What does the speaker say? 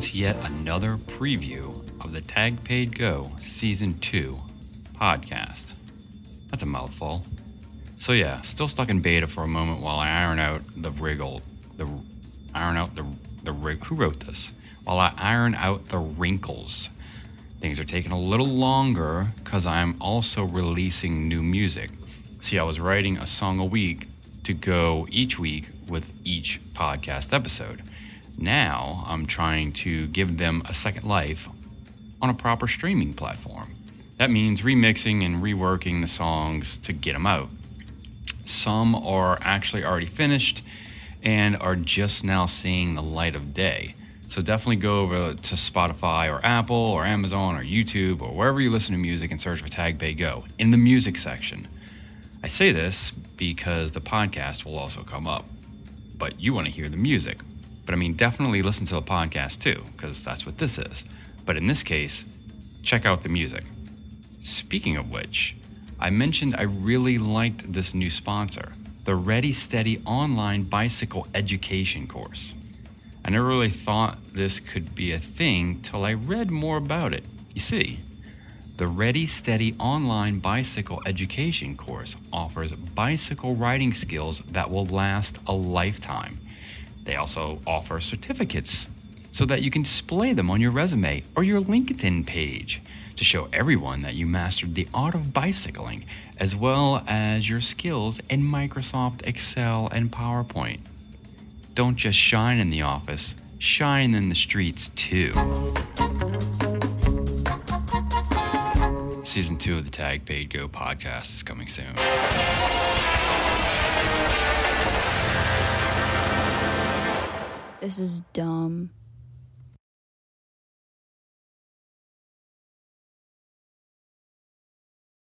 yet another preview of the Tag Paid Go Season 2 podcast. That's a mouthful. So yeah, still stuck in beta for a moment while I iron out the wriggle, the iron out the the rig. Who wrote this? While I iron out the wrinkles. Things are taking a little longer because I'm also releasing new music. See, I was writing a song a week to go each week with each podcast episode. Now I'm trying to give them a second life on a proper streaming platform. That means remixing and reworking the songs to get them out. Some are actually already finished and are just now seeing the light of day. So definitely go over to Spotify or Apple or Amazon or YouTube or wherever you listen to music and search for Tag Paid Go in the music section. I say this because the podcast will also come up, but you want to hear the music. But I mean, definitely listen to the podcast too, because that's what this is. But in this case, check out the music. Speaking of which, I mentioned I really liked this new sponsor, the Ready Steady online bicycle education course. I never really thought this could be a thing till I read more about it. You see, the Ready Steady online bicycle education course offers bicycle riding skills that will last a lifetime. They also offer certificates so that you can display them on your resume or your LinkedIn page to show everyone that you mastered the art of bicycling as well as your skills in Microsoft Excel and PowerPoint. Don't just shine in the office, shine in the streets too. Season 2 of the Tag Paid Go podcast is coming soon. This is dumb.